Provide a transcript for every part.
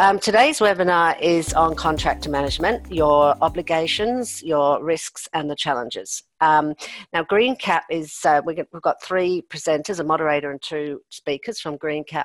Um, today's webinar is on contractor management, your obligations, your risks, and the challenges. Um, now, GreenCap is, uh, we've got three presenters, a moderator, and two speakers from GreenCap.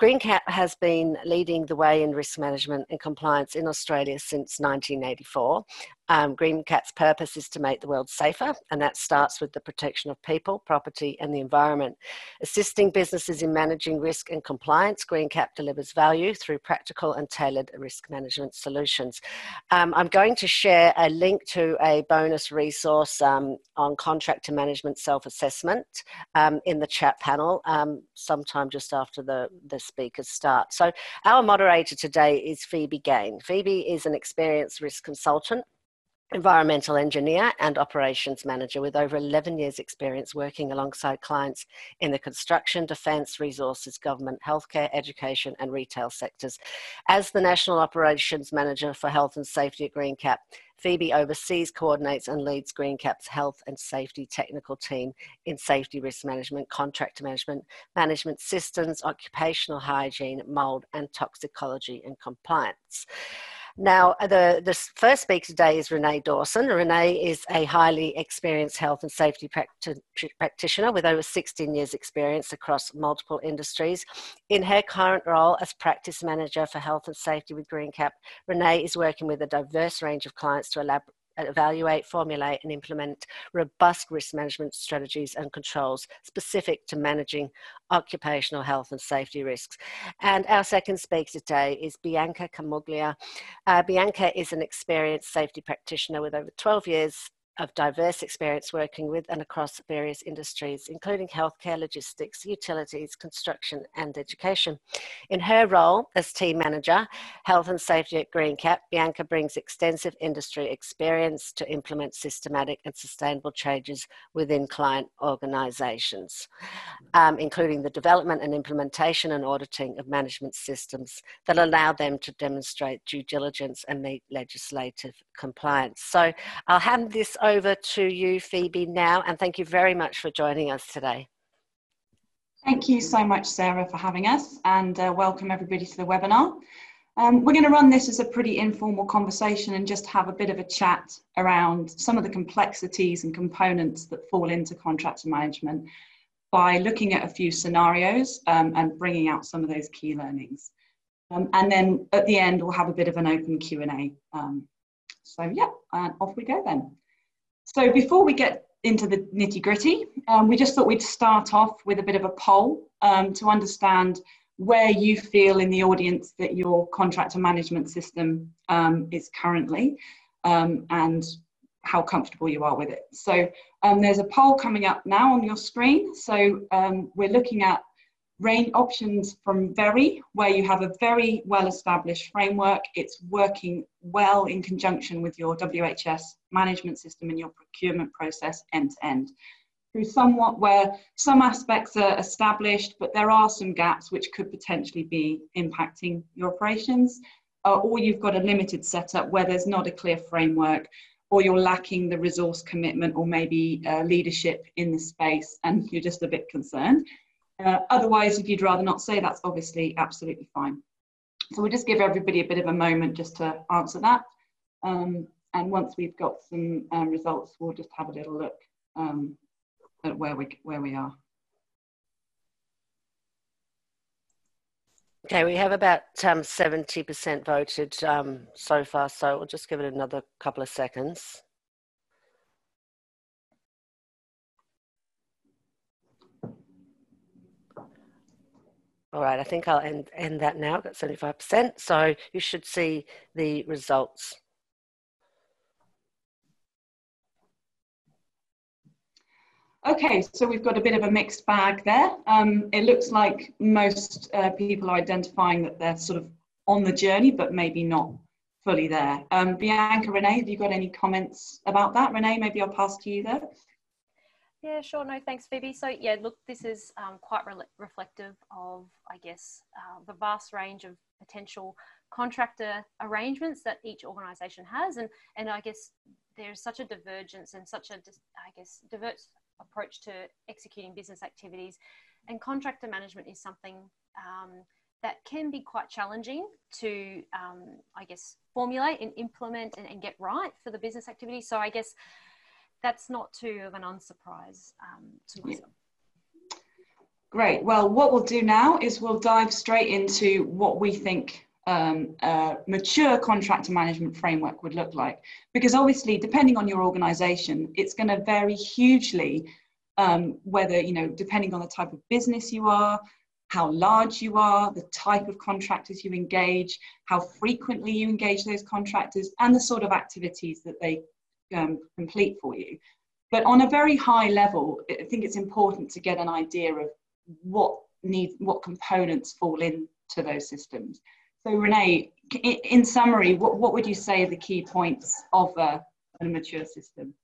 GreenCap has been leading the way in risk management and compliance in Australia since 1984. Um, GreenCap's purpose is to make the world safer, and that starts with the protection of people, property, and the environment. Assisting businesses in managing risk and compliance, GreenCap delivers value through practical and tailored risk management solutions. Um, I'm going to share a link to a bonus resource um, on contractor management self assessment um, in the chat panel um, sometime just after the, the speakers start. So, our moderator today is Phoebe Gane. Phoebe is an experienced risk consultant environmental engineer and operations manager with over 11 years experience working alongside clients in the construction, defence, resources, government, healthcare, education and retail sectors. As the National Operations Manager for Health and Safety at GreenCap, Phoebe oversees, coordinates and leads GreenCap's health and safety technical team in safety risk management, contract management, management systems, occupational hygiene, mould and toxicology and compliance. Now, the, the first speaker today is Renee Dawson. Renee is a highly experienced health and safety practi- practitioner with over 16 years' experience across multiple industries. In her current role as practice manager for health and safety with GreenCap, Renee is working with a diverse range of clients to elaborate evaluate, formulate, and implement robust risk management strategies and controls specific to managing occupational health and safety risks. And our second speaker today is Bianca Camuglia. Uh, Bianca is an experienced safety practitioner with over 12 years of diverse experience working with and across various industries, including healthcare, logistics, utilities, construction, and education. In her role as team manager, health and safety at GreenCap, Bianca brings extensive industry experience to implement systematic and sustainable changes within client organisations, um, including the development and implementation and auditing of management systems that allow them to demonstrate due diligence and meet legislative compliance. So I'll hand this over to you, Phoebe, now, and thank you very much for joining us today. Thank you so much, Sarah, for having us, and uh, welcome everybody to the webinar. Um, we're going to run this as a pretty informal conversation and just have a bit of a chat around some of the complexities and components that fall into contractor management by looking at a few scenarios um, and bringing out some of those key learnings. Um, and then at the end, we'll have a bit of an open Q&A. Um, so yeah, and off we go then. So before we get into the nitty gritty, um, we just thought we'd start off with a bit of a poll um, to understand where you feel in the audience that your contractor management system um, is currently um, and how comfortable you are with it. So um, there's a poll coming up now on your screen. So um, we're looking at range options from very where you have a very well established framework. It's working well in conjunction with your whs management system and your procurement process end to end through somewhat where some aspects are established but there are some gaps which could potentially be impacting your operations uh, or you've got a limited setup where there's not a clear framework or you're lacking the resource commitment or maybe uh, leadership in the space and you're just a bit concerned uh, otherwise, if you'd rather not say, that's obviously absolutely fine. So we'll just give everybody a bit of a moment just to answer that. Um, and once we've got some um, results, we'll just have a little look um, at where we, where we are. Okay, we have about 70% um, voted um, so far, so we'll just give it another couple of seconds. All right, I think I'll end, end that now. Got 75%. So you should see the results. Okay, so we've got a bit of a mixed bag there. Um, it looks like most uh, people are identifying that they're sort of on the journey, but maybe not fully there. Um, Bianca, Renee, have you got any comments about that? Renee, maybe I'll pass to you there. Yeah, sure. No, thanks, Phoebe. So, yeah, look, this is um, quite re reflective of, I guess, uh, the vast range of potential contractor arrangements that each organisation has, and and I guess there's such a divergence and such a, I guess, diverse approach to executing business activities, and contractor management is something um, that can be quite challenging to, um, I guess, formulate and implement and, and, get right for the business activity. So I guess that's not too of an unsurprise um, to myself. Great. Well, what we'll do now is we'll dive straight into what we think um, a mature contractor management framework would look like. Because obviously, depending on your organization, it's going to vary hugely um, whether, you know, depending on the type of business you are, how large you are, the type of contractors you engage, how frequently you engage those contractors, and the sort of activities that they um, complete for you. But on a very high level, I think it's important to get an idea of what needs, what components fall into those systems. So Renee, in summary, what, what would you say are the key points of a, a mature system?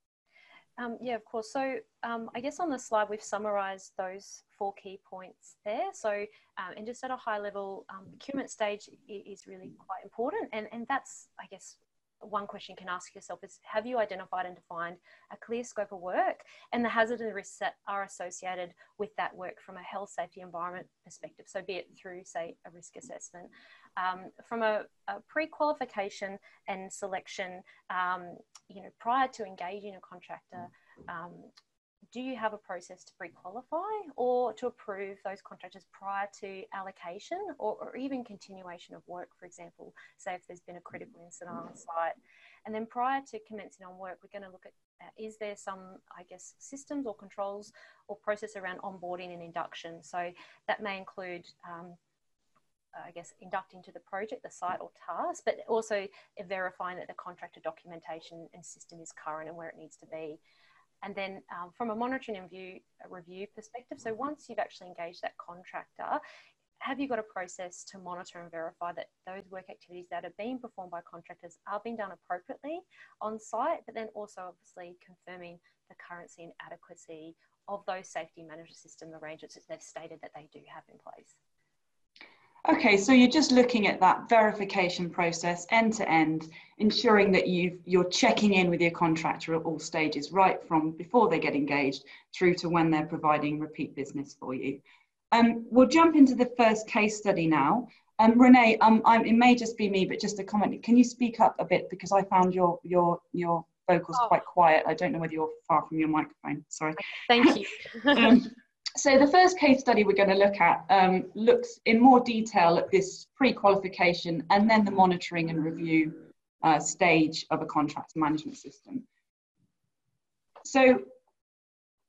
Um, yeah, of course. So um, I guess on the slide we've summarised those four key points there. So um, and just at a high level, um, procurement stage is really quite important, and and that's I guess one question you can ask yourself is have you identified and defined a clear scope of work and the hazards and risks that are associated with that work from a health safety environment perspective? So be it through say a risk assessment. Um, from a, a, pre-qualification and selection um, you know prior to engaging a contractor um, do you have a process to pre-qualify or to approve those contractors prior to allocation or, or, even continuation of work, for example, say if there's been a critical incident on site. And then prior to commencing on work, we're going to look at uh, is there some, I guess, systems or controls or process around onboarding and induction. So that may include um, I guess, inducting to the project, the site or task, but also verifying that the contractor documentation and system is current and where it needs to be. And then um, from a monitoring and view, review perspective, so once you've actually engaged that contractor, have you got a process to monitor and verify that those work activities that are being performed by contractors are being done appropriately on site, but then also obviously confirming the currency and adequacy of those safety management system arrangements that they've stated that they do have in place? Okay, so you're just looking at that verification process end to end, ensuring that you you're checking in with your contractor at all stages, right from before they get engaged through to when they're providing repeat business for you. Um, we'll jump into the first case study now. Um, Renee, um, I'm, it may just be me, but just a comment. Can you speak up a bit because I found your your your vocals oh. quite quiet. I don't know whether you're far from your microphone. Sorry. Thank you. um, so the first case study we're going to look at um, looks in more detail at this pre-qualification and then the monitoring and review uh, stage of a contract management system. So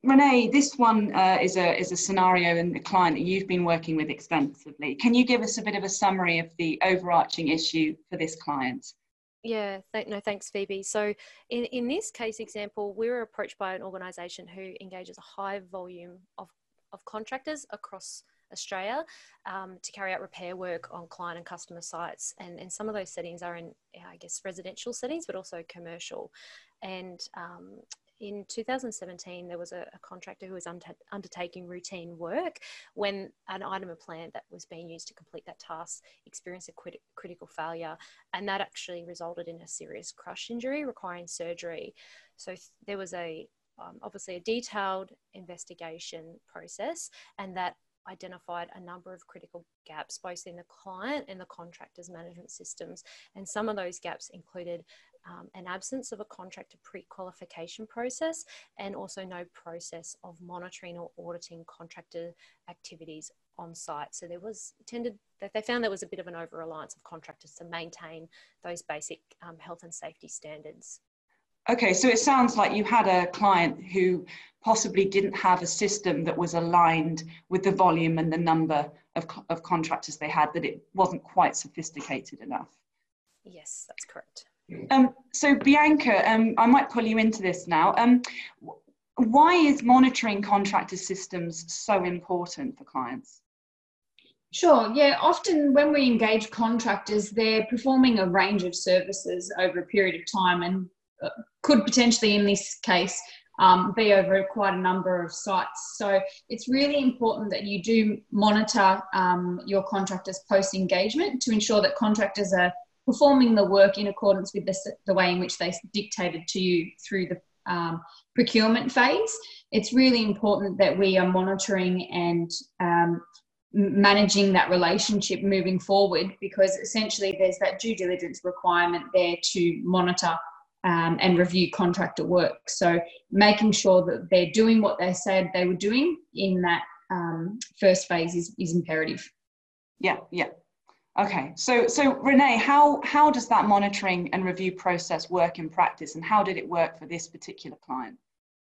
Renee, this one uh, is, a, is a scenario and the client that you've been working with extensively. Can you give us a bit of a summary of the overarching issue for this client? Yeah, th- no, thanks, Phoebe. So, in, in this case example, we were approached by an organisation who engages a high volume of of contractors across Australia um, to carry out repair work on client and customer sites. And, and some of those settings are in, I guess, residential settings, but also commercial. And um, in 2017, there was a, a contractor who was under, undertaking routine work when an item of plant that was being used to complete that task experienced a crit- critical failure. And that actually resulted in a serious crush injury requiring surgery. So th- there was a um, obviously a detailed investigation process and that identified a number of critical gaps both in the client and the contractor's management systems. And some of those gaps included um, an absence of a contractor pre-qualification process and also no process of monitoring or auditing contractor activities on site. So there was tended that they found there was a bit of an over reliance of contractors to maintain those basic um, health and safety standards Okay, so it sounds like you had a client who possibly didn't have a system that was aligned with the volume and the number of, of contractors they had, that it wasn't quite sophisticated enough. Yes, that's correct. Um, so Bianca, um, I might pull you into this now. Um, why is monitoring contractor systems so important for clients? Sure, yeah. Often when we engage contractors, they're performing a range of services over a period of time, and could potentially, in this case, um, be over quite a number of sites. So it's really important that you do monitor um, your contractors post engagement to ensure that contractors are performing the work in accordance with the, the way in which they dictated to you through the um, procurement phase. It's really important that we are monitoring and um, managing that relationship moving forward because essentially there's that due diligence requirement there to monitor um, and review contractor work. So making sure that they're doing what they said they were doing in that um, first phase is, is imperative. Yeah, yeah. Okay, so so Renee, how how does that monitoring and review process work in practice, and how did it work for this particular client?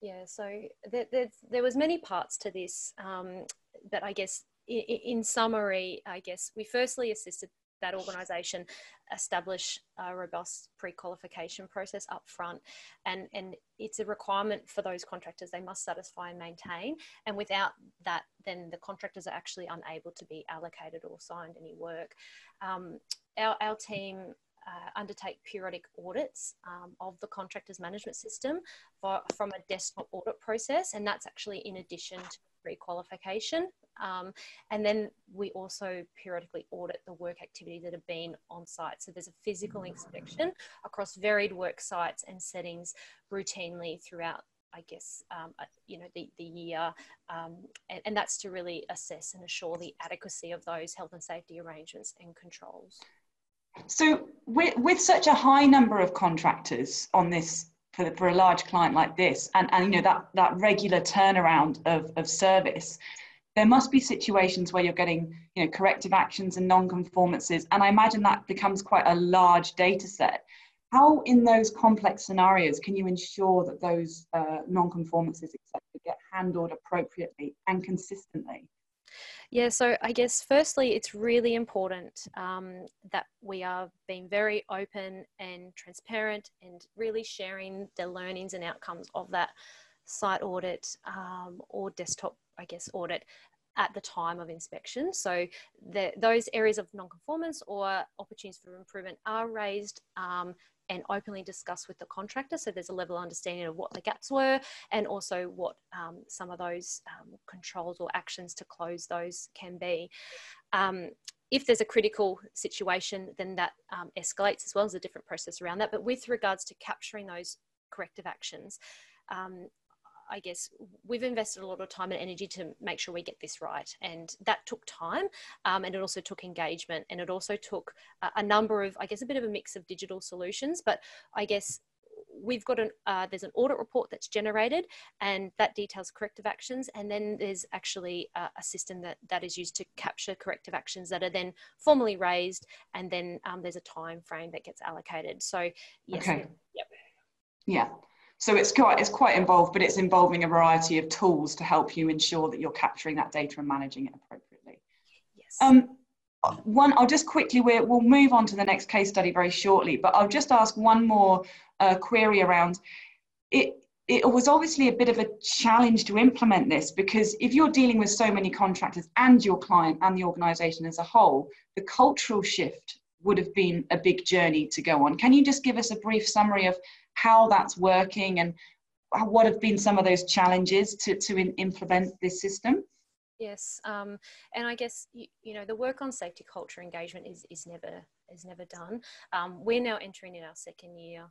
Yeah, so there, there was many parts to this, um, but I guess in, in summary, I guess we firstly assisted that organisation establish a robust pre-qualification process up front. And and it's a requirement for those contractors. They must satisfy and maintain. And without that then the contractors are actually unable to be allocated or signed any work. Um, our, our team uh, undertake periodic audits um, of the contractors management system for, from a desktop audit process. And that's actually in addition to pre-qualification um, and then we also periodically audit the work activities that have been on site. So there's a physical inspection across varied work sites and settings routinely throughout I guess, um, uh, you know, the, the year. Um, and, and, that's to really assess and assure the adequacy of those health and safety arrangements and controls. So with, with such a high number of contractors on this, for, for a large client like this, and, and you know, that, that regular turnaround of, of service, there must be situations where you're getting you know corrective actions and non-conformances and i imagine that becomes quite a large data set. How in those complex scenarios can you ensure that those uh, non-conformances etc get handled appropriately and consistently? Yeah, so I guess firstly, it's really important um, that we are being very open and transparent and really sharing the learnings and outcomes of that site audit um, or desktop, I guess, audit at the time of inspection. So the, those areas of non-conformance or opportunities for improvement are raised um, and openly discussed with the contractor. So there's a level of understanding of what the gaps were and also what um, some of those um, controls or actions to close those can be. Um, if there's a critical situation, then that um, escalates as well as a different process around that. But with regards to capturing those corrective actions, um, I guess we've invested a lot of time and energy to make sure we get this right. And that took time um, and it also took engagement and it also took a, a, number of, I guess, a bit of a mix of digital solutions. But I guess we've got an, uh, there's an audit report that's generated and that details corrective actions. And then there's actually a, a system that, that is used to capture corrective actions that are then formally raised. And then um, there's a time frame that gets allocated. So, yes. Okay. Yep. Yeah. So it's quite it's quite involved, but it's involving a variety of tools to help you ensure that you're capturing that data and managing it appropriately. Yes. Um, one, I'll just quickly we will move on to the next case study very shortly, but I'll just ask one more uh, query around it. It was obviously a bit of a challenge to implement this because if you're dealing with so many contractors and your client and the organisation as a whole, the cultural shift would have been a big journey to go on. Can you just give us a brief summary of how that's working and what have been some of those challenges to, to in, implement this system? Yes, um, and I guess you, you, know the work on safety culture engagement is is never is never done. Um, we're now entering in our second year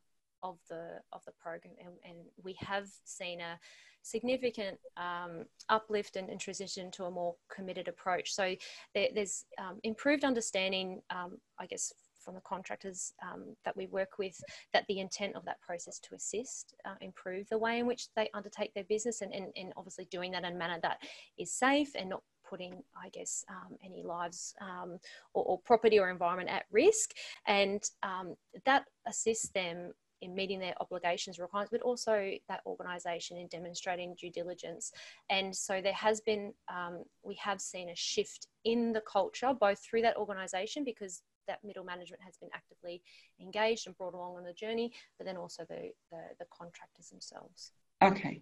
of the of the program, and, and we have seen a significant um, uplift and, and, transition to a more committed approach. So there, there's um, improved understanding, um, I guess, from the contractors um, that we work with that the intent of that process to assist uh, improve the way in which they undertake their business and, and, and obviously doing that in a manner that is safe and not putting, I guess, um, any lives um, or, or, property or environment at risk. And um, that assists them in meeting their obligations requirements, but also that organisation in demonstrating due diligence. And so there has been, um, we have seen a shift in the culture, both through that organisation because that middle management has been actively engaged and brought along on the journey, but then also the, the, the contractors themselves. Okay.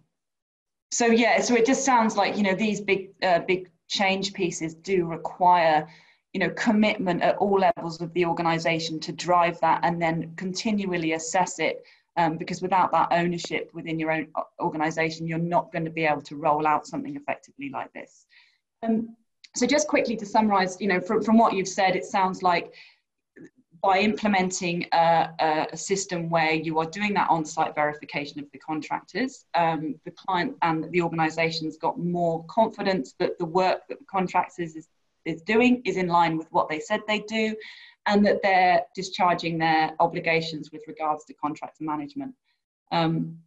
So yeah, so it just sounds like you know these big uh, big change pieces do require you know commitment at all levels of the organization to drive that and then continually assess it um, because without that ownership within your own organization you're not going to be able to roll out something effectively like this um, so just quickly to summarize you know from, from what you've said it sounds like by implementing a, a, system where you are doing that on-site verification of the contractors, um, the client and the organisation's got more confidence that the work that the contractors is is doing is in line with what they said they do, and that they're discharging their obligations with regards to contractor management. Um,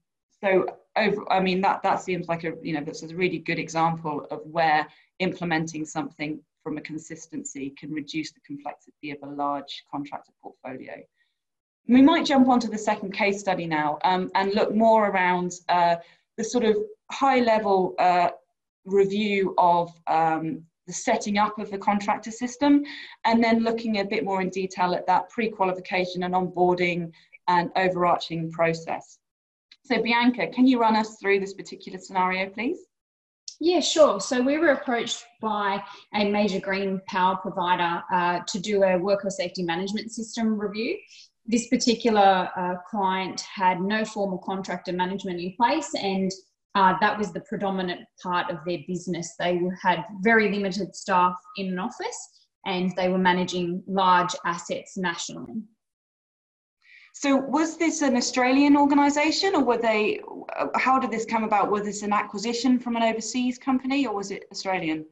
so over, I mean that that seems like a you know that's a really good example of where implementing something from a consistency can reduce the complexity of a large contractor portfolio. We might jump onto the second case study now um, and look more around uh, the sort of high level uh, review of um, the setting up of the contractor system and then looking a bit more in detail at that pre-qualification and onboarding and overarching process. So Bianca, can you run us through this particular scenario, please? Yeah, sure. So we were approached by a major green power provider uh, to do a worker safety management system review. This particular uh, client had no formal contractor management in place, and uh, that was the predominant part of their business. They had very limited staff in an office, and they were managing large assets nationally. So was this an Australian organisation or were they, how did this come about? Was this an acquisition from an overseas company or was it Australian?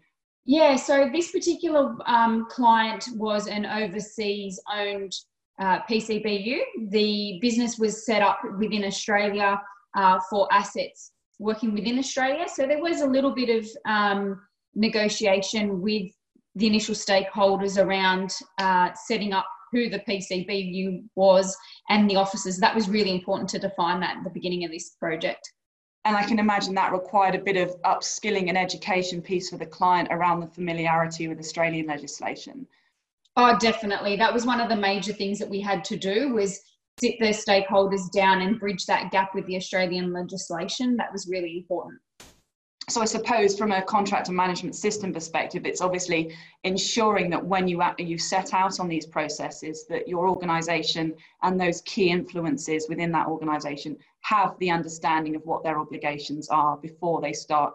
Yeah, so this particular um, client was an overseas owned uh, PCBU. The business was set up within Australia uh, for assets working within Australia. So there was a little bit of um, negotiation with the initial stakeholders around uh, setting up who the PCBU was and the officers. That was really important to define that at the beginning of this project. And I can imagine that required a bit of upskilling and education piece for the client around the familiarity with Australian legislation. Oh, definitely. That was one of the major things that we had to do was sit the stakeholders down and bridge that gap with the Australian legislation. That was really important so I suppose from a contractor management system perspective, it's obviously ensuring that when you you set out on these processes, that your organisation and those key influences within that organisation have the understanding of what their obligations are before they start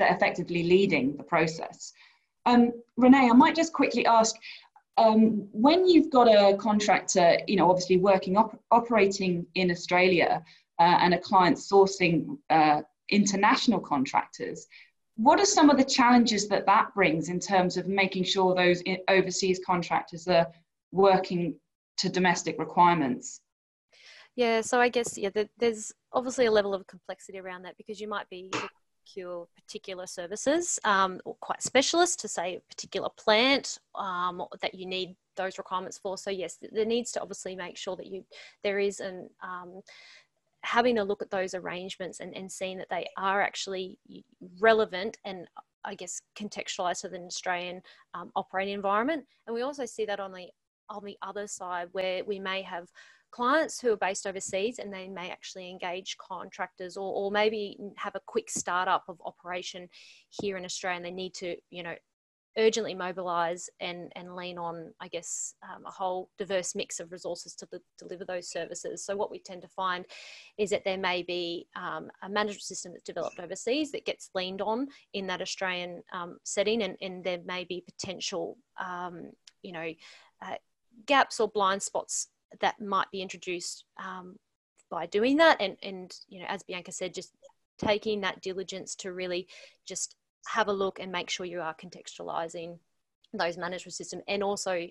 effectively leading the process. Um, Renee, I might just quickly ask, um, when you've got a contractor, you know, obviously working op- operating in Australia uh, and a client sourcing uh, international contractors. What are some of the challenges that that brings in terms of making sure those overseas contractors are working to domestic requirements? Yeah, so I guess yeah, there's obviously a level of complexity around that because you might be procure particular services um, or quite specialist to say a particular plant um, that you need those requirements for. So yes, there needs to obviously make sure that you there is an um, having a look at those arrangements and, and seeing that they are actually relevant and I guess contextualized to the Australian um, operating environment. And we also see that on the on the other side where we may have clients who are based overseas and they may actually engage contractors or, or maybe have a quick startup of operation here in Australia and they need to, you know, urgently mobilize and, and lean on, I guess, um, a whole diverse mix of resources to deliver those services. So, what we tend to find is that there may be um, a management system that's developed overseas that gets leaned on in that Australian um, setting, and, and there may be potential, um, you know, uh, gaps or blind spots that might be introduced um, by doing that. And, and, you know, as Bianca said, just taking that diligence to really just have a look and make sure you are contextualizing those management systems and also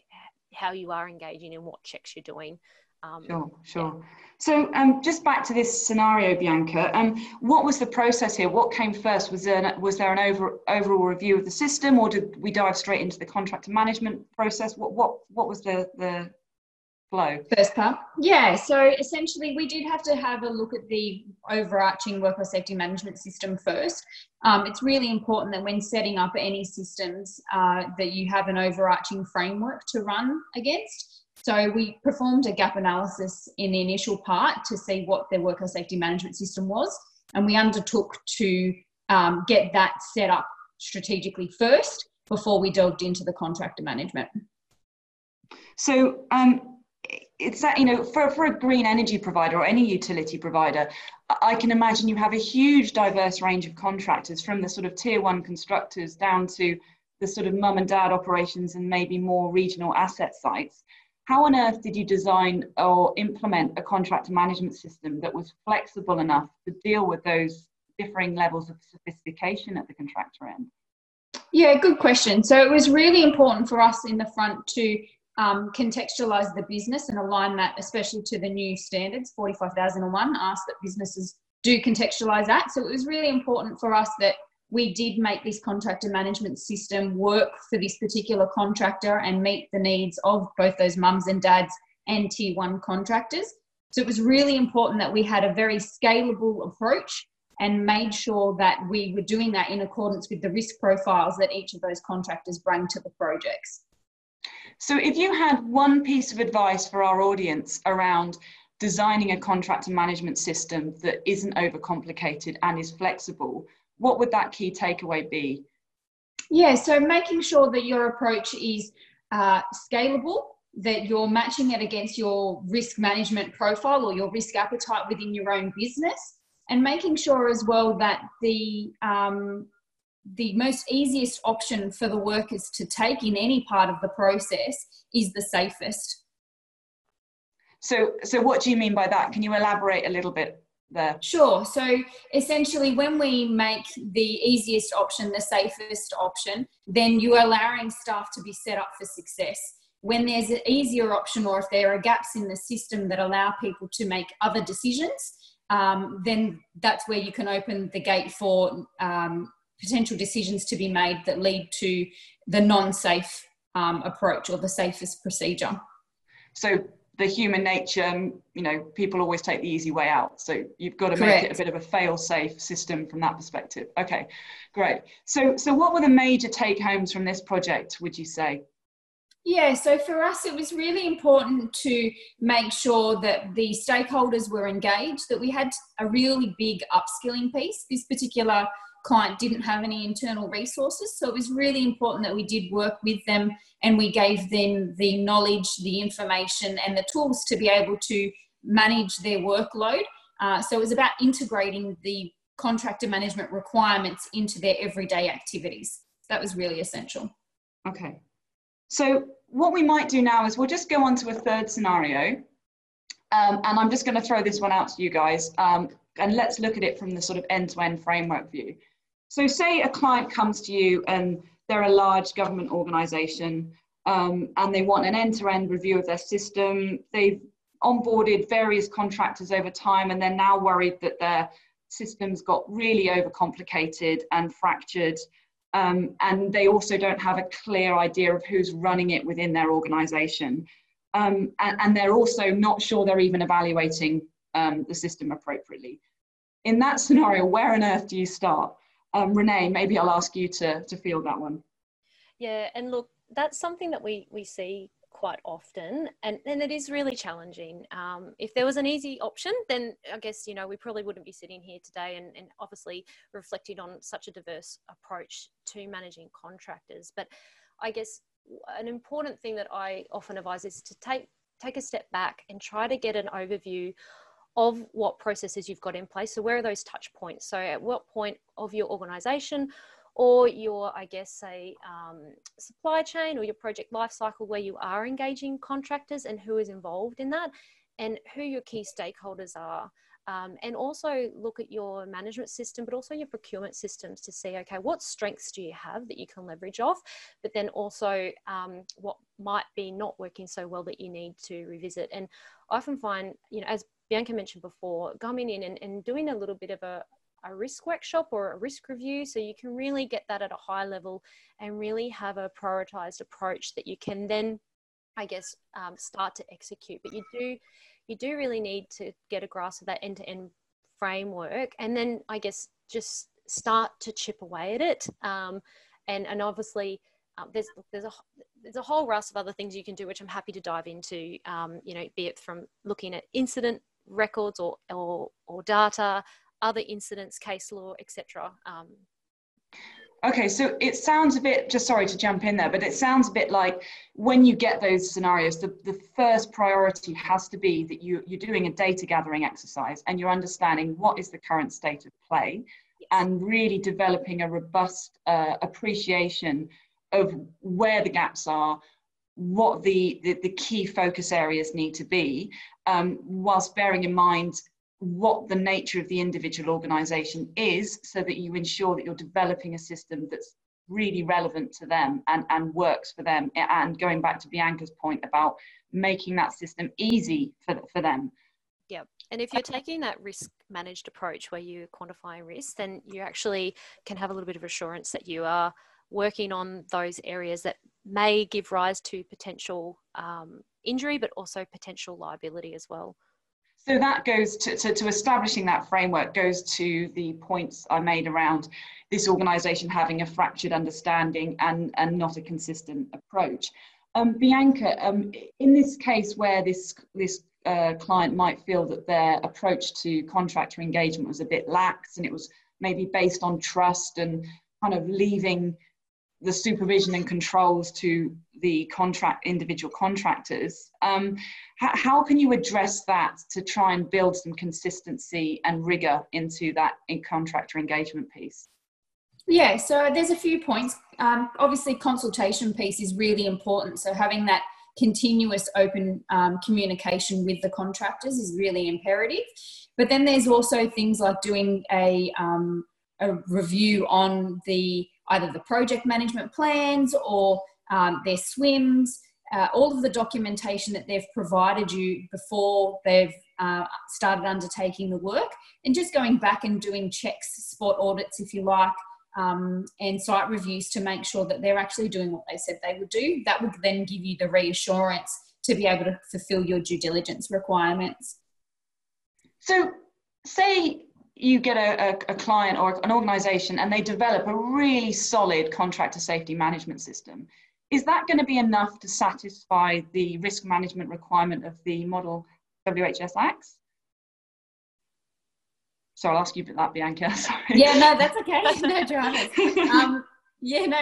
how you are engaging and what checks you're doing. Um, sure, sure. Yeah. So, um, just back to this scenario, Bianca. Um, what was the process here? What came first? Was there an, was there an over, overall review of the system, or did we dive straight into the contractor management process? What what what was the the flow? First part. Yeah, so essentially we did have to have a look at the overarching workplace safety management system first. Um, it's really important that when setting up any systems uh, that you have an overarching framework to run against. So we performed a gap analysis in the initial part to see what the worker safety management system was, and we undertook to um, get that set up strategically first before we delved into the contractor management. So um, it's that you know for, for a green energy provider or any utility provider i can imagine you have a huge diverse range of contractors from the sort of tier one constructors down to the sort of mum and dad operations and maybe more regional asset sites how on earth did you design or implement a contractor management system that was flexible enough to deal with those differing levels of sophistication at the contractor end Yeah, good question. So it was really important for us in the front to um, contextualize the business and align that, especially to the new standards. 45001 asked that businesses do contextualize that. So it was really important for us that we did make this contractor management system work for this particular contractor and meet the needs of both those mums and dads and tier one contractors. So it was really important that we had a very scalable approach and made sure that we were doing that in accordance with the risk profiles that each of those contractors bring to the projects. So, if you had one piece of advice for our audience around designing a contractor management system that isn't overcomplicated and is flexible, what would that key takeaway be? Yeah, so making sure that your approach is uh, scalable, that you're matching it against your risk management profile or your risk appetite within your own business, and making sure as well that the um, the most easiest option for the workers to take in any part of the process is the safest. So, so what do you mean by that? Can you elaborate a little bit there? Sure. So, essentially, when we make the easiest option the safest option, then you're allowing staff to be set up for success. When there's an easier option, or if there are gaps in the system that allow people to make other decisions, um, then that's where you can open the gate for um, potential decisions to be made that lead to the non-safe um, approach or the safest procedure. So the human nature, you know, people always take the easy way out. So you've got to Correct. make it a bit of a fail-safe system from that perspective. Okay, great. So, so what were the major take-homes from this project? Would you say? Yeah, so for us, it was really important to make sure that the stakeholders were engaged, that we had a really big upskilling piece. This particular client didn't have any internal resources. So it was really important that we did work with them and we gave them the knowledge, the information, and the tools to be able to manage their workload. Uh, so it was about integrating the contractor management requirements into their everyday activities. That was really essential. Okay. So what we might do now is we'll just go on to a third scenario. Um, and I'm just going to throw this one out to you guys. Um, and let's look at it from the sort of end-to-end framework view. So say a client comes to you and they're a large government organization um, and they want an end-to-end review of their system. They've onboarded various contractors over time and they're now worried that their systems got really overcomplicated and fractured. Um, and they also don't have a clear idea of who's running it within their organization. Um, and, and, they're also not sure they're even evaluating um, the system appropriately. In that scenario, where on earth do you start? Um, Renee, maybe I'll ask you to, to field that one. Yeah, and look, that's something that we, we see quite often and, and it is really challenging um, if there was an easy option then i guess you know we probably wouldn't be sitting here today and, and obviously reflecting on such a diverse approach to managing contractors but i guess an important thing that i often advise is to take take a step back and try to get an overview of what processes you've got in place. So, where are those touch points? So, at what point of your organization or your, I guess, say, um, supply chain or your project lifecycle where you are engaging contractors and who is involved in that and who your key stakeholders are. Um, and also look at your management system, but also your procurement systems to see, okay, what strengths do you have that you can leverage off, but then also um, what might be not working so well that you need to revisit. And I often find, you know, as Bianca mentioned before, coming in and, and doing a little bit of a, a risk workshop or a risk review so you can really get that at a high level and really have a prioritized approach that you can then i guess um, start to execute. But you do you do really need to get a grasp of that end-to-end framework and then i guess just start to chip away at it. Um, and and obviously um, there's there's a there's a whole raft of other things you can do which i'm happy to dive into um, you know be it from looking at incident records or, or, or data, other incidents, case law, etc. Um, Okay, so it sounds a bit, just sorry to jump in there, but it sounds a bit like when you get those scenarios, the, the first priority has to be that you, you're doing a data gathering exercise and you're understanding what is the current state of play yes. and really developing a robust uh, appreciation of where the gaps are, what the, the, the, key focus areas need to be, um, whilst bearing in mind what the nature of the individual organisation is, so that you ensure that you're developing a system that's really relevant to them and, and works for them. And going back to Bianca's point about making that system easy for, for them. Yeah. And if you're taking that risk managed approach where you quantify risk, then you actually can have a little bit of assurance that you are working on those areas that may give rise to potential um, injury, but also potential liability as well. So that goes to, to, to, establishing that framework goes to the points I made around this organisation having a fractured understanding and, and not a consistent approach. Um, Bianca, um, in this case where this, this uh, client might feel that their approach to contractor engagement was a bit lax and it was maybe based on trust and kind of leaving the supervision and controls to the contract individual contractors. Um, how, how can you address that to try and build some consistency and rigor into that in contractor engagement piece? Yeah, so there's a few points. Um, obviously, consultation piece is really important. So having that continuous open um, communication with the contractors is really imperative. But then there's also things like doing a, um, a review on the either the project management plans or um, their SWMS, uh, all of the documentation that they've provided you before they've uh, started undertaking the work, and just going back and doing checks, spot audits, if you like, um, and site reviews to make sure that they're actually doing what they said they would do. That would then give you the reassurance to be able to fulfill your due diligence requirements. So, say you get a, a, a, client or an organization and they develop a really solid contractor safety management system, is that going to be enough to satisfy the risk management requirement of the model WHS acts? So I'll ask you about that, Bianca. Sorry. Yeah, no, that's okay. No dramas. Um, yeah, no,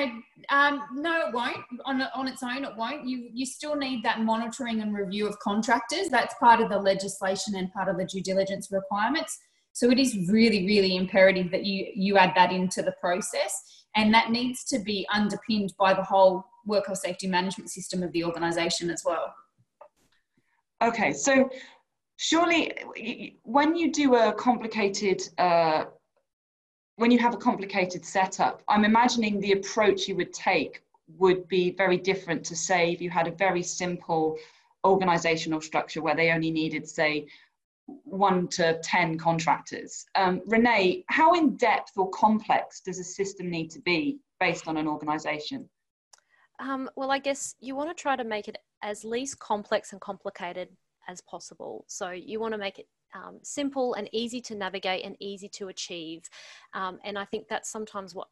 um, no, it won't. On, on its own, it won't. You you still need that monitoring and review of contractors. That's part of the legislation and part of the due diligence requirements. So it is really, really imperative that you, you add that into the process. And that needs to be underpinned by the whole work health safety management system of the organisation as well. Okay, so surely when you do a complicated, uh, when you have a complicated setup, I'm imagining the approach you would take would be very different to say if you had a very simple organizational structure where they only needed, say, one to 10 contractors. Um, Renee, how in depth or complex does a system need to be based on an organization? Um, well, I guess you want to try to make it as least complex and complicated as possible. So you want to make it um, simple and easy to navigate and easy to achieve. Um, and I think that's sometimes what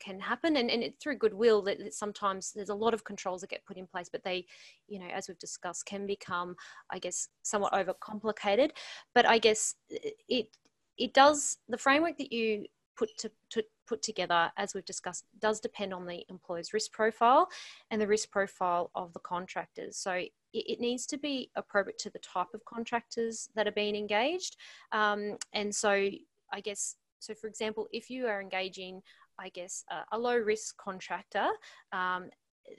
can happen and, and through goodwill that, that, sometimes there's a lot of controls that get put in place but they you know as we've discussed can become i guess somewhat overcomplicated. But i guess it it does the framework that you put to, to put together as we've discussed does depend on the employer's risk profile and the risk profile of the contractors. So it, it needs to be appropriate to the type of contractors that are being engaged. Um, and so i guess so for example if you are engaging I guess, a, low risk contractor, um,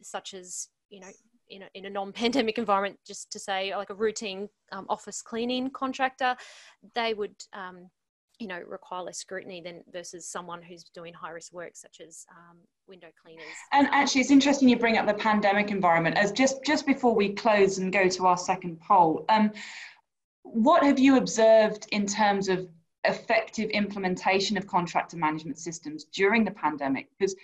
such as, you know, in a, in a non-pandemic environment, just to say like a routine um, office cleaning contractor, they would, um, you know, require less scrutiny than versus someone who's doing high risk work, such as um, window cleaners. And actually, it's interesting you bring up the pandemic environment. As just just before we close and go to our second poll, um, what have you observed in terms of effective implementation of contractor management systems during the pandemic because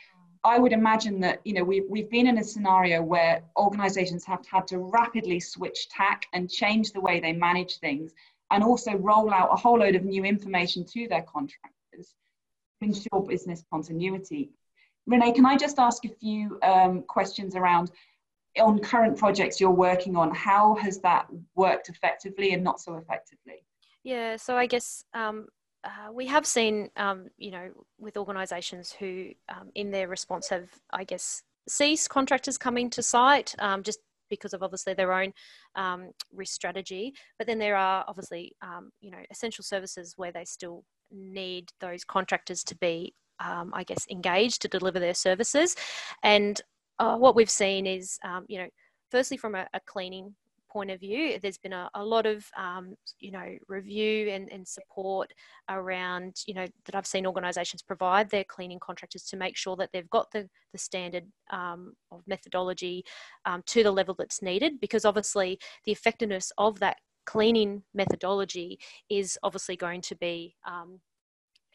I would imagine that you know we've, we've been in a scenario where organizations have had to rapidly switch tack and change the way they manage things and also roll out a whole load of new information to their contractors to ensure business continuity. Renee, can I just ask a few um, questions around on current projects you're working on, how has that worked effectively and not so effectively? Yeah, so I guess um, uh, we have seen, um, you know, with organisations who, um, in their response, have, I guess, ceased contractors coming to site um, just because of obviously their own um, risk strategy. But then there are obviously, um, you know, essential services where they still need those contractors to be, I guess, engaged to deliver their services. And uh, what we've seen is, you know, firstly from a, a cleaning point of view, there's been a, a lot of, um, you know, review and, and support around, you know, that I've seen organisations provide their cleaning contractors to make sure that they've got the, the standard um, of methodology um, to the level that's needed, because obviously the effectiveness of that cleaning methodology is obviously going to be um,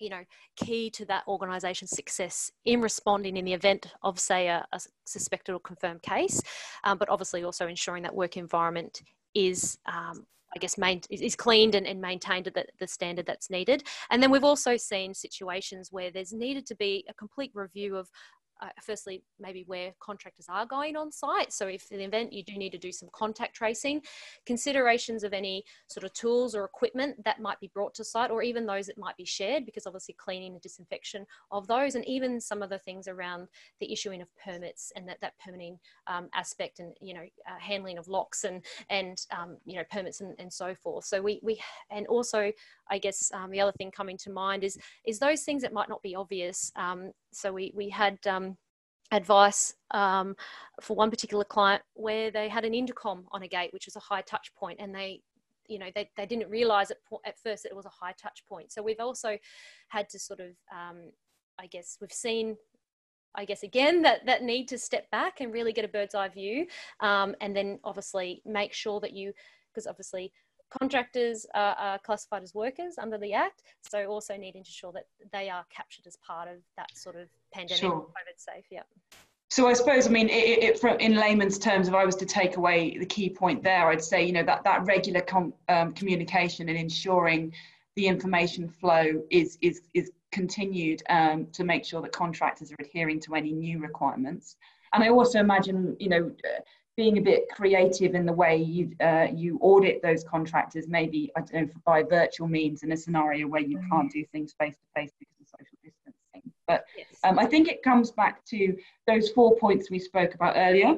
you know key to that organisation's success in responding in the event of say a, a suspected or confirmed case um, but obviously also ensuring that work environment is um, I guess main, is cleaned and, and maintained at the, the, standard that's needed. And then we've also seen situations where there's needed to be a complete review of uh, firstly, maybe where contractors are going on site. So, if the event you do need to do some contact tracing, considerations of any sort of tools or equipment that might be brought to site, or even those that might be shared, because obviously cleaning and disinfection of those, and even some of the things around the issuing of permits and that, that permitting um, aspect, and you know, uh, handling of locks and and um, you know permits and, and so forth. So we we and also I guess um, the other thing coming to mind is is those things that might not be obvious. So we we had um, advice um, for one particular client where they had an intercom on a gate, which was a high touch point, and they you know they, they didn't realize at, at first that it was a high touch point. So we've also had to sort of um, i guess we've seen I guess again that that need to step back and really get a bird's eye view, um, and then obviously make sure that you, because obviously contractors are, are, classified as workers under the Act, so also needing to ensure that they are captured as part of that sort of pandemic sure. COVID safe. Yeah. So I suppose, I mean, it, it, from, in layman's terms, if I was to take away the key point there, I'd say, you know, that, that regular com, um, communication and ensuring the information flow is, is, is continued um, to make sure that contractors are adhering to any new requirements. And I also imagine, you know, being a bit creative in the way you uh, you audit those contractors, maybe I don't know by virtual means in a scenario where you can't do things face to face because of social distancing. But yes. um, I think it comes back to those four points we spoke about earlier,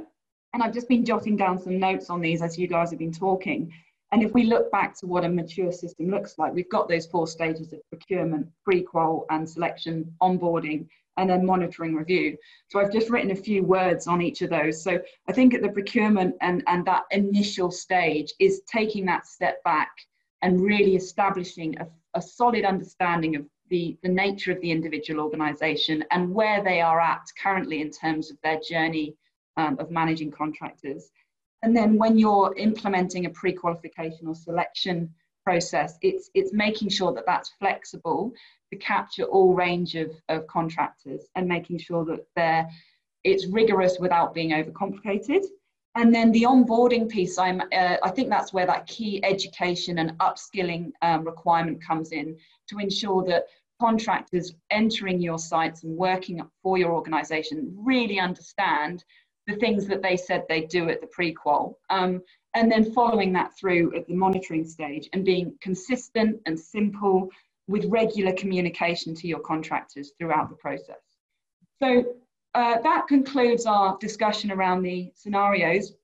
and I've just been jotting down some notes on these as you guys have been talking. And if we look back to what a mature system looks like, we've got those four stages of procurement, pre-qual and selection, onboarding, and then monitoring review. So I've just written a few words on each of those. So I think at the procurement and, and that initial stage is taking that step back and really establishing a, a solid understanding of the, the nature of the individual organization and where they are at currently in terms of their journey um, of managing contractors. And then when you're implementing a pre-qualification or selection process, it's, it's making sure that that's flexible to capture all range of, of contractors and making sure that they're, it's rigorous without being overcomplicated. And then the onboarding piece, I'm, uh, I think that's where that key education and upskilling um, requirement comes in to ensure that contractors entering your sites and working for your organization really understand the things that they said they'd do at the pre-qual. Um, and then following that through at the monitoring stage and being consistent and simple with regular communication to your contractors throughout the process. So uh, that concludes our discussion around the scenarios.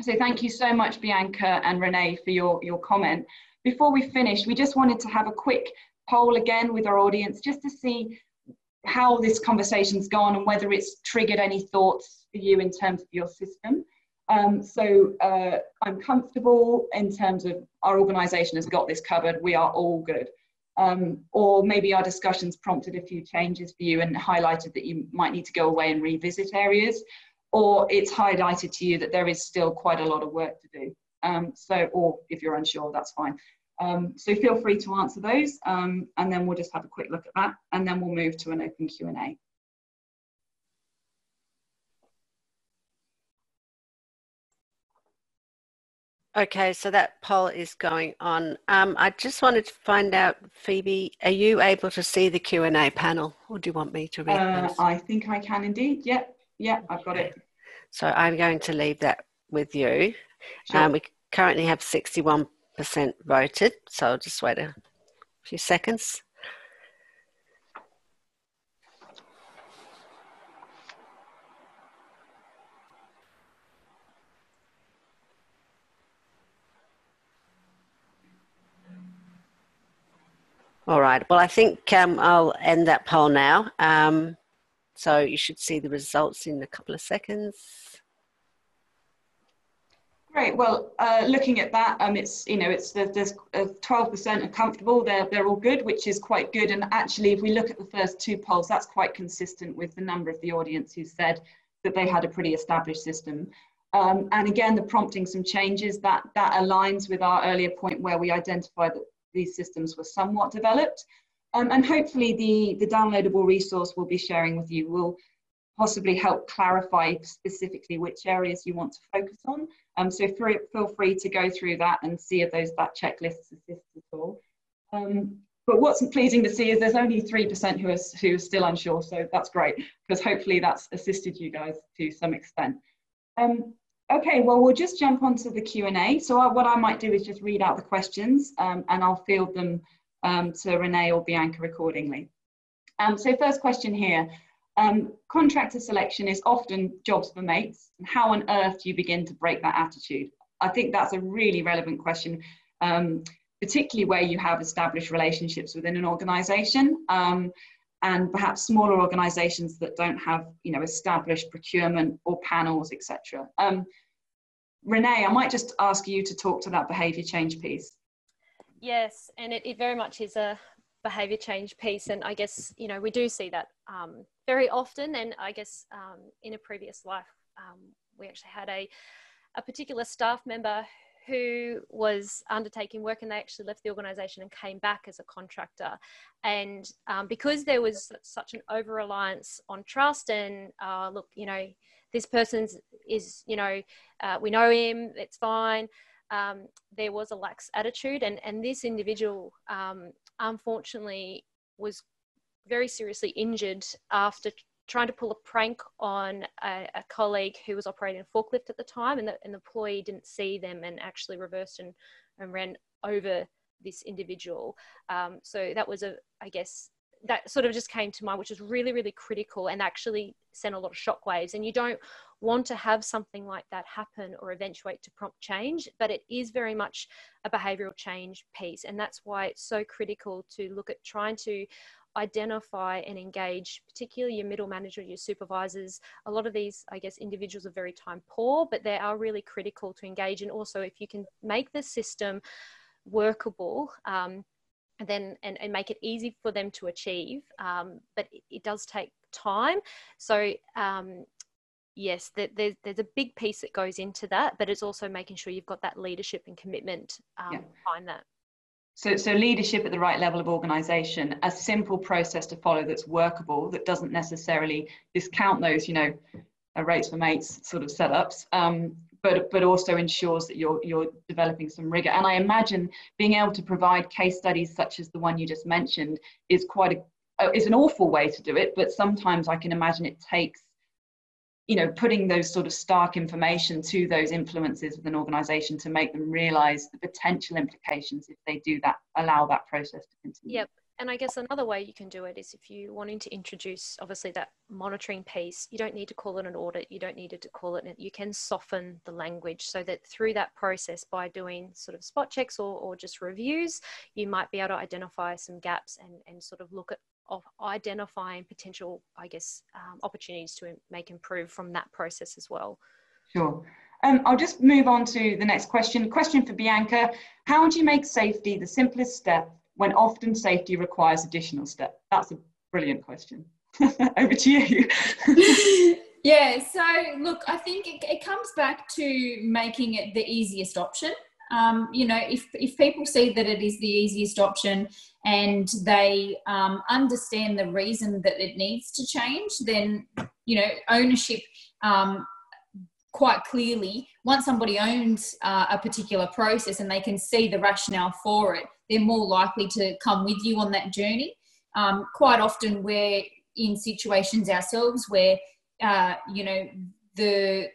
So thank you so much, Bianca and Renee, for your, your comment. Before we finish, we just wanted to have a quick poll again with our audience just to see how this conversation's gone and whether it's triggered any thoughts for you in terms of your system. Um, so uh, I'm comfortable in terms of our organisation has got this covered. We are all good. Um, or maybe our discussions prompted a few changes for you and highlighted that you might need to go away and revisit areas, or it's highlighted to you that there is still quite a lot of work to do. Um, so, or if you're unsure, that's fine. Um, so feel free to answer those, um, and then we'll just have a quick look at that, and then we'll move to an open Q&A. Okay, so that poll is going on. Um, I just wanted to find out, Phoebe, are you able to see the Q and A panel, or do you want me to read uh, I think I can indeed. Yep, yep, I've got it. So I'm going to leave that with you. Sure. Um, we currently have 61% voted, so I'll just wait a few seconds. All right. Well, I think um, I'll end that poll now. Um, so you should see the results in a couple of seconds. Great. Well, uh, looking at that, um, it's you know it's there's uh, twelve percent are comfortable. They're they're all good, which is quite good. And actually, if we look at the first two polls, that's quite consistent with the number of the audience who said that they had a pretty established system. Um, and again, the prompting some changes that that aligns with our earlier point where we identified that these systems were somewhat developed. Um, and hopefully, the the downloadable resource we'll be sharing with you will possibly help clarify specifically which areas you want to focus on. Um, so feel free to go through that and see if those that checklist assists at all. Um, but what's pleasing to see is there's only 3% who are, who are still unsure, so that's great, because hopefully that's assisted you guys to some extent. Um, okay, well, we'll just jump onto the Q&A. So I, what I might do is just read out the questions um, and I'll field them um, to Renee or Bianca accordingly. Um, so first question here, um, contractor selection is often jobs for mates. How on earth do you begin to break that attitude? I think that's a really relevant question, um, particularly where you have established relationships within an organisation, um, and perhaps smaller organisations that don't have, you know, established procurement or panels, etc. Um, Renee, I might just ask you to talk to that behaviour change piece. Yes, and it, it very much is a behavior change piece and i guess you know we do see that um, very often and i guess um, in a previous life um, we actually had a, a particular staff member who was undertaking work and they actually left the organization and came back as a contractor. And um, because there was such an over reliance on trust and uh, look you know this person's is you know uh, we know him it's fine um, there was a lax attitude and, and this individual um, unfortunately was very seriously injured after trying to pull a prank on a, a, colleague who was operating a forklift at the time and the, and the employee didn't see them and actually reversed and, and ran over this individual um, so that was a i guess that sort of just came to mind which is really really critical and actually sent a lot of shockwaves and you don't want to have something like that happen or eventuate to prompt change, but it is very much a behavioral change piece. And that's why it's so critical to look at trying to identify and engage, particularly your middle manager, your supervisors. A lot of these, I guess, individuals are very time poor, but they are really critical to engage. And also, if you can make the system workable, um, then and, and make it easy for them to achieve, um, but it, it, does take time. So um, yes, there's, there's a big piece that goes into that, but it's also making sure you've got that leadership and commitment um, yeah. behind that. So, so leadership at the right level of organisation, a simple process to follow that's workable, that doesn't necessarily discount those, you know, rates for mates sort of setups, um, but but also ensures that you're you're developing some rigor. And I imagine being able to provide case studies such as the one you just mentioned is quite a is an awful way to do it, but sometimes I can imagine it takes you know, putting those sort of stark information to those influences of an organization to make them realize the potential implications if they do that, allow that process to continue. Yep. And I guess another way you can do it is if you're wanting to introduce, obviously, that monitoring piece, you don't need to call it an audit, you don't need to call it, you can soften the language so that through that process, by doing sort of spot checks or, or just reviews, you might be able to identify some gaps and, and sort of look at of identifying potential, I guess, um, opportunities to make improve from that process as well. Sure. Um, I'll just move on to the next question. Question for Bianca. How would you make safety the simplest step when often safety requires additional steps? That's a brilliant question. Over to you. yeah, so look, I think it, it comes back to making it the easiest option. Um, you know, if, if people see that it is the easiest option and they um, understand the reason that it needs to change, then, you know, ownership um, quite clearly, once somebody owns uh, a particular process and they can see the rationale for it, they're more likely to come with you on that journey. Um, quite often, we're in situations ourselves where, uh, you know, the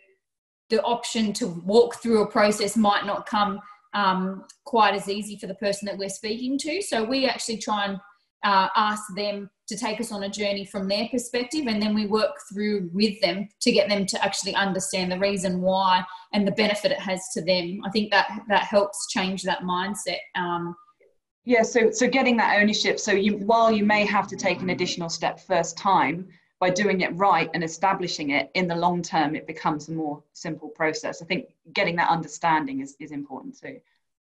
the option to walk through a process might not come um, quite as easy for the person that we're speaking to. So we actually try and uh, ask them to take us on a journey from their perspective, and then we work through with them to get them to actually understand the reason why and the benefit it has to them. I think that that helps change that mindset. Um, yeah, so so getting that ownership. So you while you may have to take an additional step first time, by doing it right and establishing it in the long term, it becomes a more simple process. I think getting that understanding is, is important too.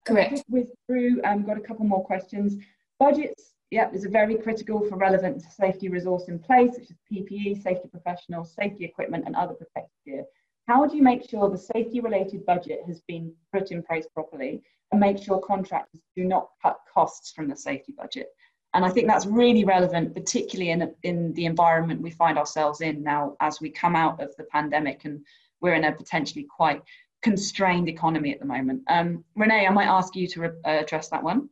Correct. With through, um, got a couple more questions. Budgets, yeah, is a very critical for relevant safety resource in place, such as PPE, safety professionals, safety equipment, and other protective gear. How do you make sure the safety related budget has been put in place properly and make sure contractors do not cut costs from the safety budget? And I think that's really relevant, particularly in, in the environment we find ourselves in now as we come out of the pandemic and we're in a potentially quite constrained economy at the moment. Um, Renee, I might ask you to re- uh, address that one.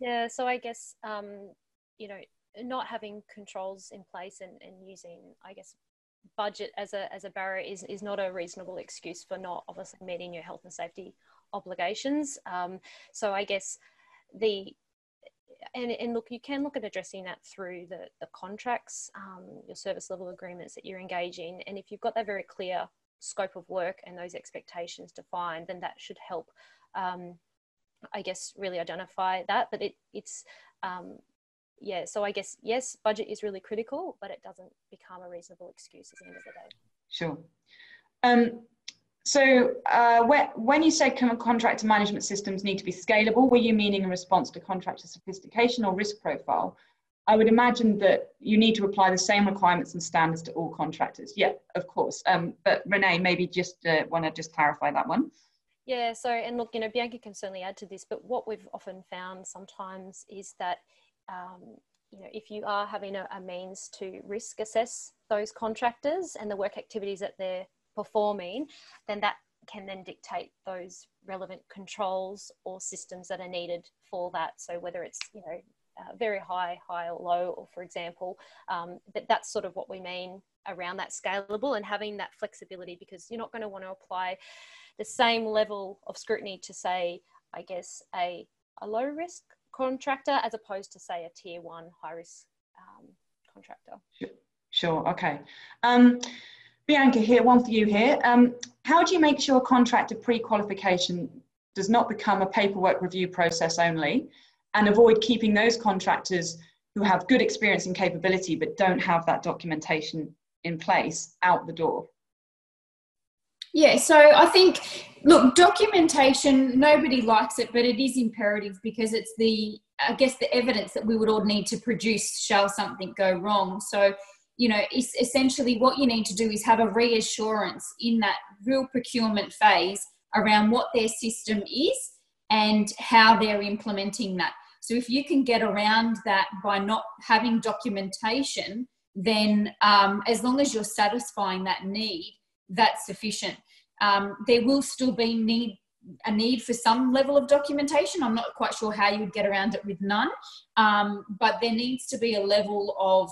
Yeah, so I guess, um, you know, not having controls in place and, and using, I guess, budget as a, as a barrier is, is not a reasonable excuse for not obviously meeting your health and safety obligations. Um, so I guess the and, and look, you can look at addressing that through the, the contracts, um, your service level agreements that you're engaging. And if you've got that very clear scope of work and those expectations defined, then that should help, um, I guess, really identify that. But it, it's, um, yeah, so I guess, yes, budget is really critical, but it doesn't become a reasonable excuse at the end of the day. Sure. Um, so uh, when you say contractor management systems need to be scalable, were you meaning in response to contractor sophistication or risk profile? I would imagine that you need to apply the same requirements and standards to all contractors. Yeah, of course. Um, but Renee, maybe just uh, want to just clarify that one. Yeah, so, and look, you know, Bianca can certainly add to this, but what we've often found sometimes is that, um, you know, if you are having a, a means to risk assess those contractors and the work activities that they're performing, then that can then dictate those relevant controls or systems that are needed for that. So whether it's you know uh, very high, high or low, or for example, um, that that's sort of what we mean around that scalable and having that flexibility because you're not going to want to apply the same level of scrutiny to say, I guess, a, a low risk contractor as opposed to say a tier one high risk um, contractor. Sure. sure. Okay. Um, Bianca, here, one for you here. Um, how do you make sure contractor pre-qualification does not become a paperwork review process only and avoid keeping those contractors who have good experience and capability but don't have that documentation in place out the door? Yeah, so I think, look, documentation, nobody likes it, but it is imperative because it's the, I guess, the evidence that we would all need to produce shall something go wrong. So you know, it's essentially what you need to do is have a reassurance in that real procurement phase around what their system is and how they're implementing that. So if you can get around that by not having documentation, then um, as long as you're satisfying that need, that's sufficient. Um, there will still be need a need for some level of documentation. I'm not quite sure how you would get around it with none, um, but there needs to be a level of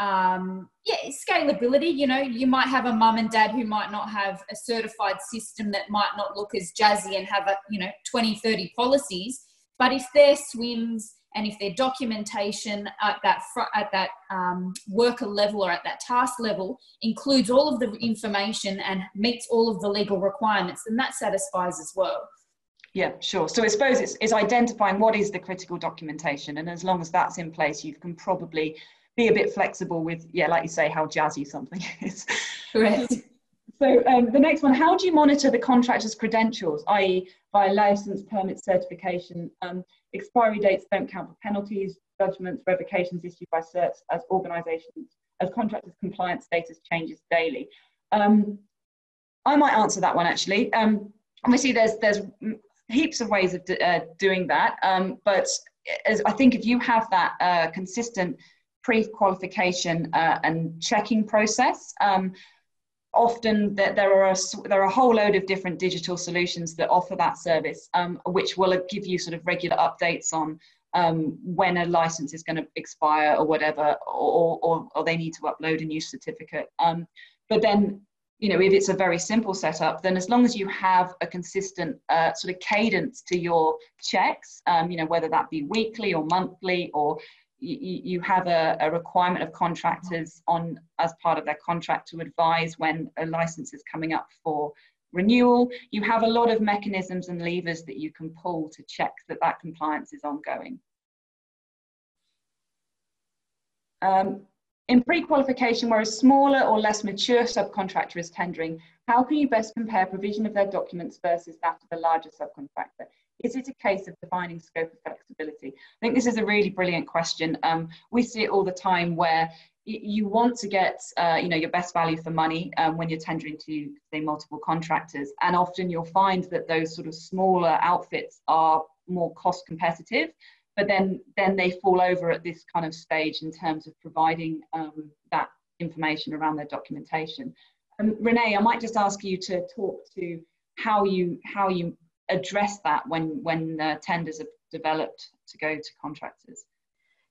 um, yeah, scalability. You know, you might have a mum and dad who might not have a certified system that might not look as jazzy and have a, you know, 20, 30 policies. But if their SWMS and if their documentation at that at that um, worker level or at that task level includes all of the information and meets all of the legal requirements, then that satisfies as well. Yeah, sure. So I suppose it's, it's identifying what is the critical documentation, and as long as that's in place, you can probably be a bit flexible with, yeah, like you say, how jazzy something is. Correct. So um, the next one, how do you monitor the contractor's credentials, i.e. by license, permit, certification? Um, expiry dates don't count for penalties, judgments, revocations issued by certs as organisations, as contractors' compliance status changes daily. Um, I might answer that one actually. Um, obviously, there's there's heaps of ways of uh, doing that, um, but as I think if you have that uh, consistent pre-qualification uh, and checking process. Um, often that there are a, there are a whole load of different digital solutions that offer that service, um, which will give you sort of regular updates on um, when a license is going to expire or whatever, or, or, or, they need to upload a new certificate. Um, but then, you know, if it's a very simple setup, then as long as you have a consistent uh, sort of cadence to your checks, um, you know, whether that be weekly or monthly or you, you have a, a, requirement of contractors on as part of their contract to advise when a license is coming up for renewal. You have a lot of mechanisms and levers that you can pull to check that that compliance is ongoing. Um, In pre-qualification, where a smaller or less mature subcontractor is tendering, how can you best compare provision of their documents versus that of a larger subcontractor? Is it a case of defining scope of flexibility? I think this is a really brilliant question. Um, we see it all the time where you want to get uh, you know your best value for money um, when you're tendering to say multiple contractors and often you'll find that those sort of smaller outfits are more cost competitive but then then they fall over at this kind of stage in terms of providing um, that information around their documentation um, renee i might just ask you to talk to how you how you address that when when uh, tenders are developed to go to contractors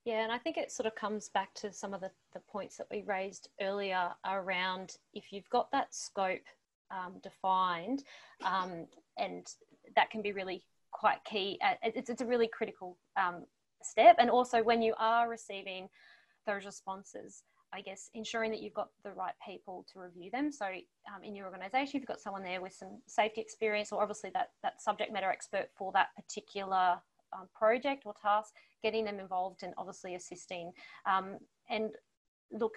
yeah, and I think it sort of comes back to some of the, the points that we raised earlier around if you've got that scope um, defined, um, and that can be really quite key. It's, it's a really critical um, step. And also, when you are receiving those responses, I guess ensuring that you've got the right people to review them. So, um, in your organisation, you've got someone there with some safety experience, or obviously that that subject matter expert for that particular um, project or task, getting them involved and obviously assisting. Um, and look,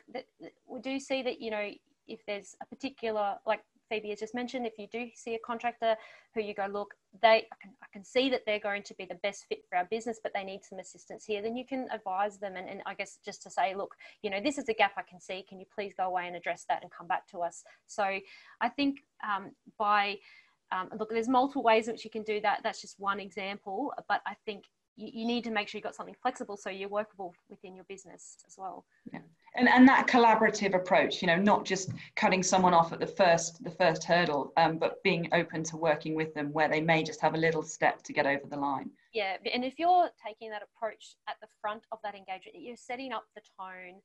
we do see that, you know, if there's a particular, like Phoebe has just mentioned, if you do see a contractor who you go, look, they, I can, I can see that they're going to be the best fit for our business, but they need some assistance here, then you can advise them. And, and I guess just to say, look, you know, this is a gap I can see. Can you please go away and address that and come back to us? So I think um, by um, look, there's multiple ways in which you can do that. That's just one example, but I think you, you need to make sure you've got something flexible so you're workable within your business as well. Yeah. And, and that collaborative approach, you know, not just cutting someone off at the first the first hurdle, um, but being open to working with them where they may just have a little step to get over the line. Yeah, and if you're taking that approach at the front of that engagement, you're setting up the tone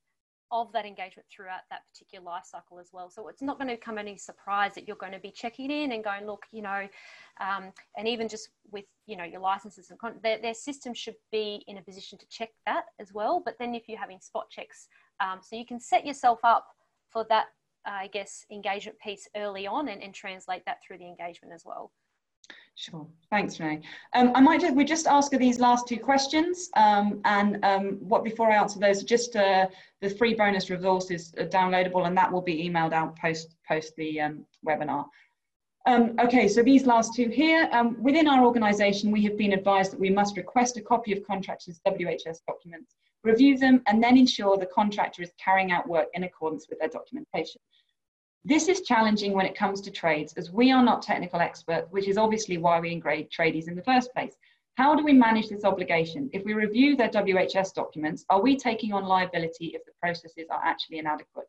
of that engagement throughout that particular life cycle as well. So it's not going to come any surprise that you're going to be checking in and going, look, you know, um, and even just with, you know, your licenses and con- their, their system should be in a position to check that as well. But then if you're having spot checks, um, so you can set yourself up for that, uh, I guess, engagement piece early on and, and translate that through the engagement as well. Sure. Thanks, Renee. Um, I might just, we just ask these last two questions, um, and um, what before I answer those, just uh, the free bonus resources are downloadable, and that will be emailed out post post the um, webinar. Um, okay, so these last two here, um, within our organisation, we have been advised that we must request a copy of contractors' WHS documents, review them, and then ensure the contractor is carrying out work in accordance with their documentation. This is challenging when it comes to trades as we are not technical experts, which is obviously why we engage tradies in the first place. How do we manage this obligation? If we review their WHS documents, are we taking on liability if the processes are actually inadequate?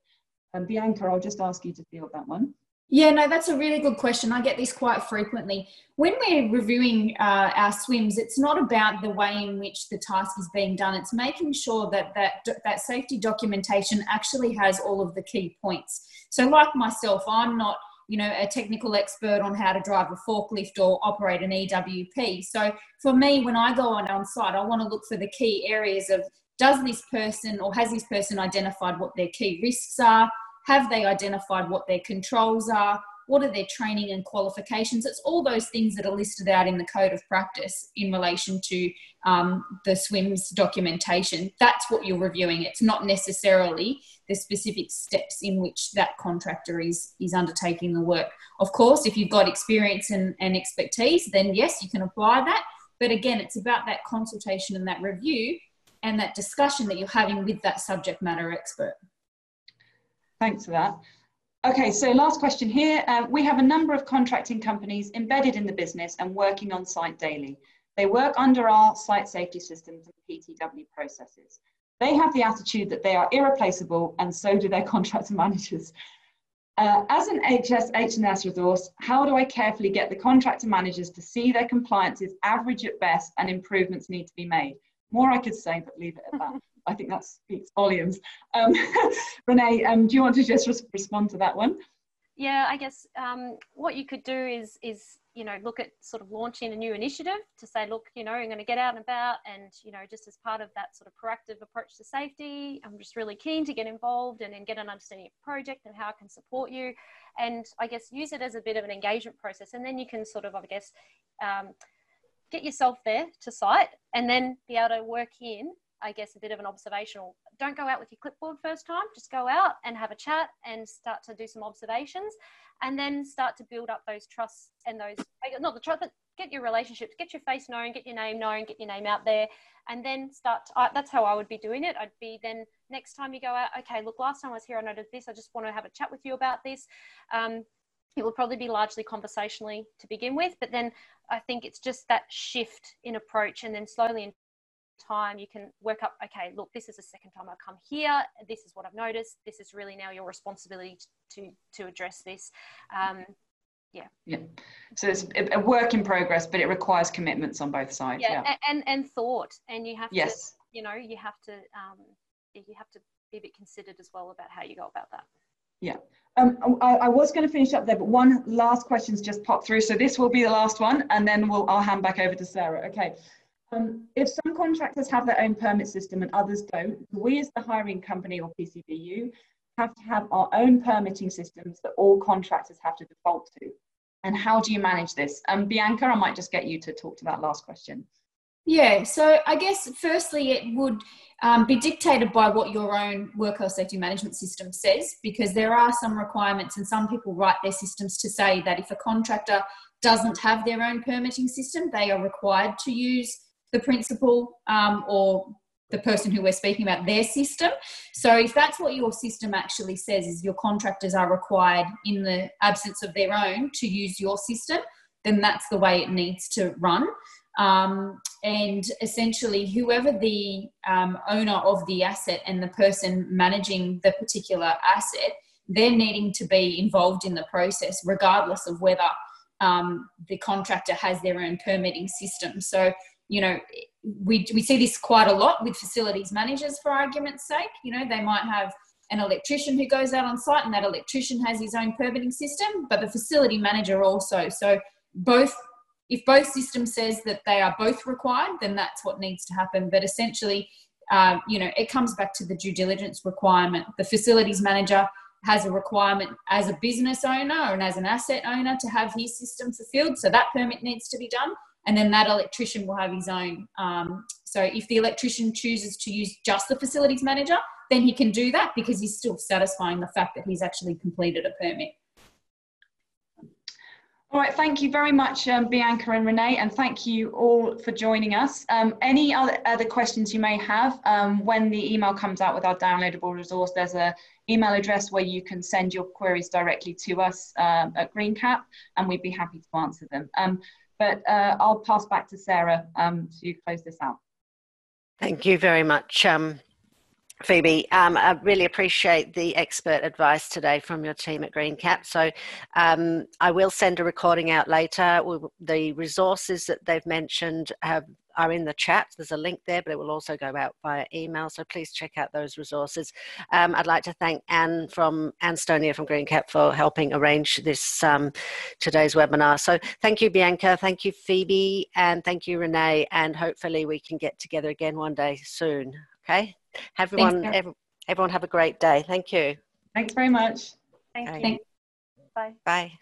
Um, Bianca, I'll just ask you to field that one. Yeah, no, that's a really good question. I get this quite frequently. When we're reviewing uh, our SWMS, it's not about the way in which the task is being done. It's making sure that that, that safety documentation actually has all of the key points. So, like myself, I'm not you know a technical expert on how to drive a forklift or operate an EWP. So, for me, when I go on on site, I want to look for the key areas of does this person or has this person identified what their key risks are? Have they identified what their controls are? What are their training and qualifications? It's all those things that are listed out in the code of practice in relation to um, the SWMS documentation. That's what you're reviewing. It's not necessarily the specific steps in which that contractor is, is undertaking the work. Of course, if you've got experience and, and expertise, then yes, you can apply that. But again, it's about that consultation and that review and that discussion that you're having with that subject matter expert. Thanks for that. Okay, so last question here. Uh, we have a number of contracting companies embedded in the business and working on site daily. They work under our site safety systems and PTW processes. They have the attitude that they are irreplaceable and so do their contractor managers. Uh, as an HS H&S resource, how do I carefully get the contractor managers to see their compliance is average at best and improvements need to be made? More I could say, but leave it at that. I think that speaks volumes. Um, Renee, um, do you want to just res- respond to that one? Yeah, I guess um, what you could do is is you know look at sort of launching a new initiative to say, look, you know, I'm going to get out and about, and you know, just as part of that sort of proactive approach to safety, I'm just really keen to get involved and, and get an understanding of the project and how I can support you, and I guess use it as a bit of an engagement process, and then you can sort of, I guess. Um, get yourself there to site and then be able to work in I guess, a bit of an observational don't go out with your clipboard first time. Just go out and have a chat and start to do some observations, and then start to build up those trusts and those not the trust, but get your relationships, get your face known, get your name known, get your name out there, and then start. To, uh, that's how I would be doing it. I'd be then next time you go out. Okay, look, last time I was here, I noted this. I just want to have a chat with you about this. Um, it will probably be largely conversationally to begin with, but then I think it's just that shift in approach, and then slowly in time you can work up okay look this is the second time i've come here this is what i've noticed this is really now your responsibility to to address this um, yeah yeah so it's a work in progress but it requires commitments on both sides yeah, yeah. And, and thought and you have yes. to you know you have to um, you have to be a bit considered as well about how you go about that yeah um, I, I, was going to finish up there, but one last question's just popped through. So this will be the last one, and then we'll I'll hand back over to Sarah. Okay. Um, if some contractors have their own permit system and others don't, we as the hiring company or PCBU have to have our own permitting systems that all contractors have to default to. And how do you manage this? Um, Bianca, I might just get you to talk to that last question. Yeah, so I guess firstly, it would um, be dictated by what your own work safety management system says, because there are some requirements, and some people write their systems to say that if a contractor doesn't have their own permitting system, they are required to use the principal um, or the person who we're speaking about their system. So if that's what your system actually says is your contractors are required in the absence of their own to use your system then that's the way it needs to run. Um, and essentially whoever the um, owner of the asset and the person managing the particular asset they're needing to be involved in the process regardless of whether um, the contractor has their own permitting system. So you know, we, we see this quite a lot with facilities managers, for argument's sake. You know, they might have an electrician who goes out on site and that electrician has his own permitting system, but the facility manager also. So both if both systems says that they are both required, then that's what needs to happen. But essentially, uh, you know, it comes back to the due diligence requirement. The facilities manager has a requirement as a business owner and as an asset owner to have his system fulfilled. So that permit needs to be done and then that electrician will have his own. Um, so if the electrician chooses to use just the facilities manager, then he can do that because he's still satisfying the fact that he's actually completed a permit. All right, thank you very much, um, Bianca and Renee, and thank you all for joining us. Um, any other, other questions you may have, um, when the email comes out with our downloadable resource, there's a email address where you can send your queries directly to us um, at Greencap, and we'd be happy to answer them. But uh, I'll pass back to Sarah um, to close this out. Thank you very much, um, Phoebe. Um, I really appreciate the expert advice today from your team at Greencap. So um, I will send a recording out later. The resources that they've mentioned have are in the chat. There's a link there, but it will also go out via email. So please check out those resources. Um, I'd like to thank Anne from Anne Stonia from Greencap for helping arrange this um, today's webinar. So thank you, Bianca. Thank you, Phoebe, and thank you, Renee. And hopefully we can get together again one day soon. Okay. Everyone, Thanks, everyone have a great day. Thank you. Thanks very much. Thank you. Bye. Bye.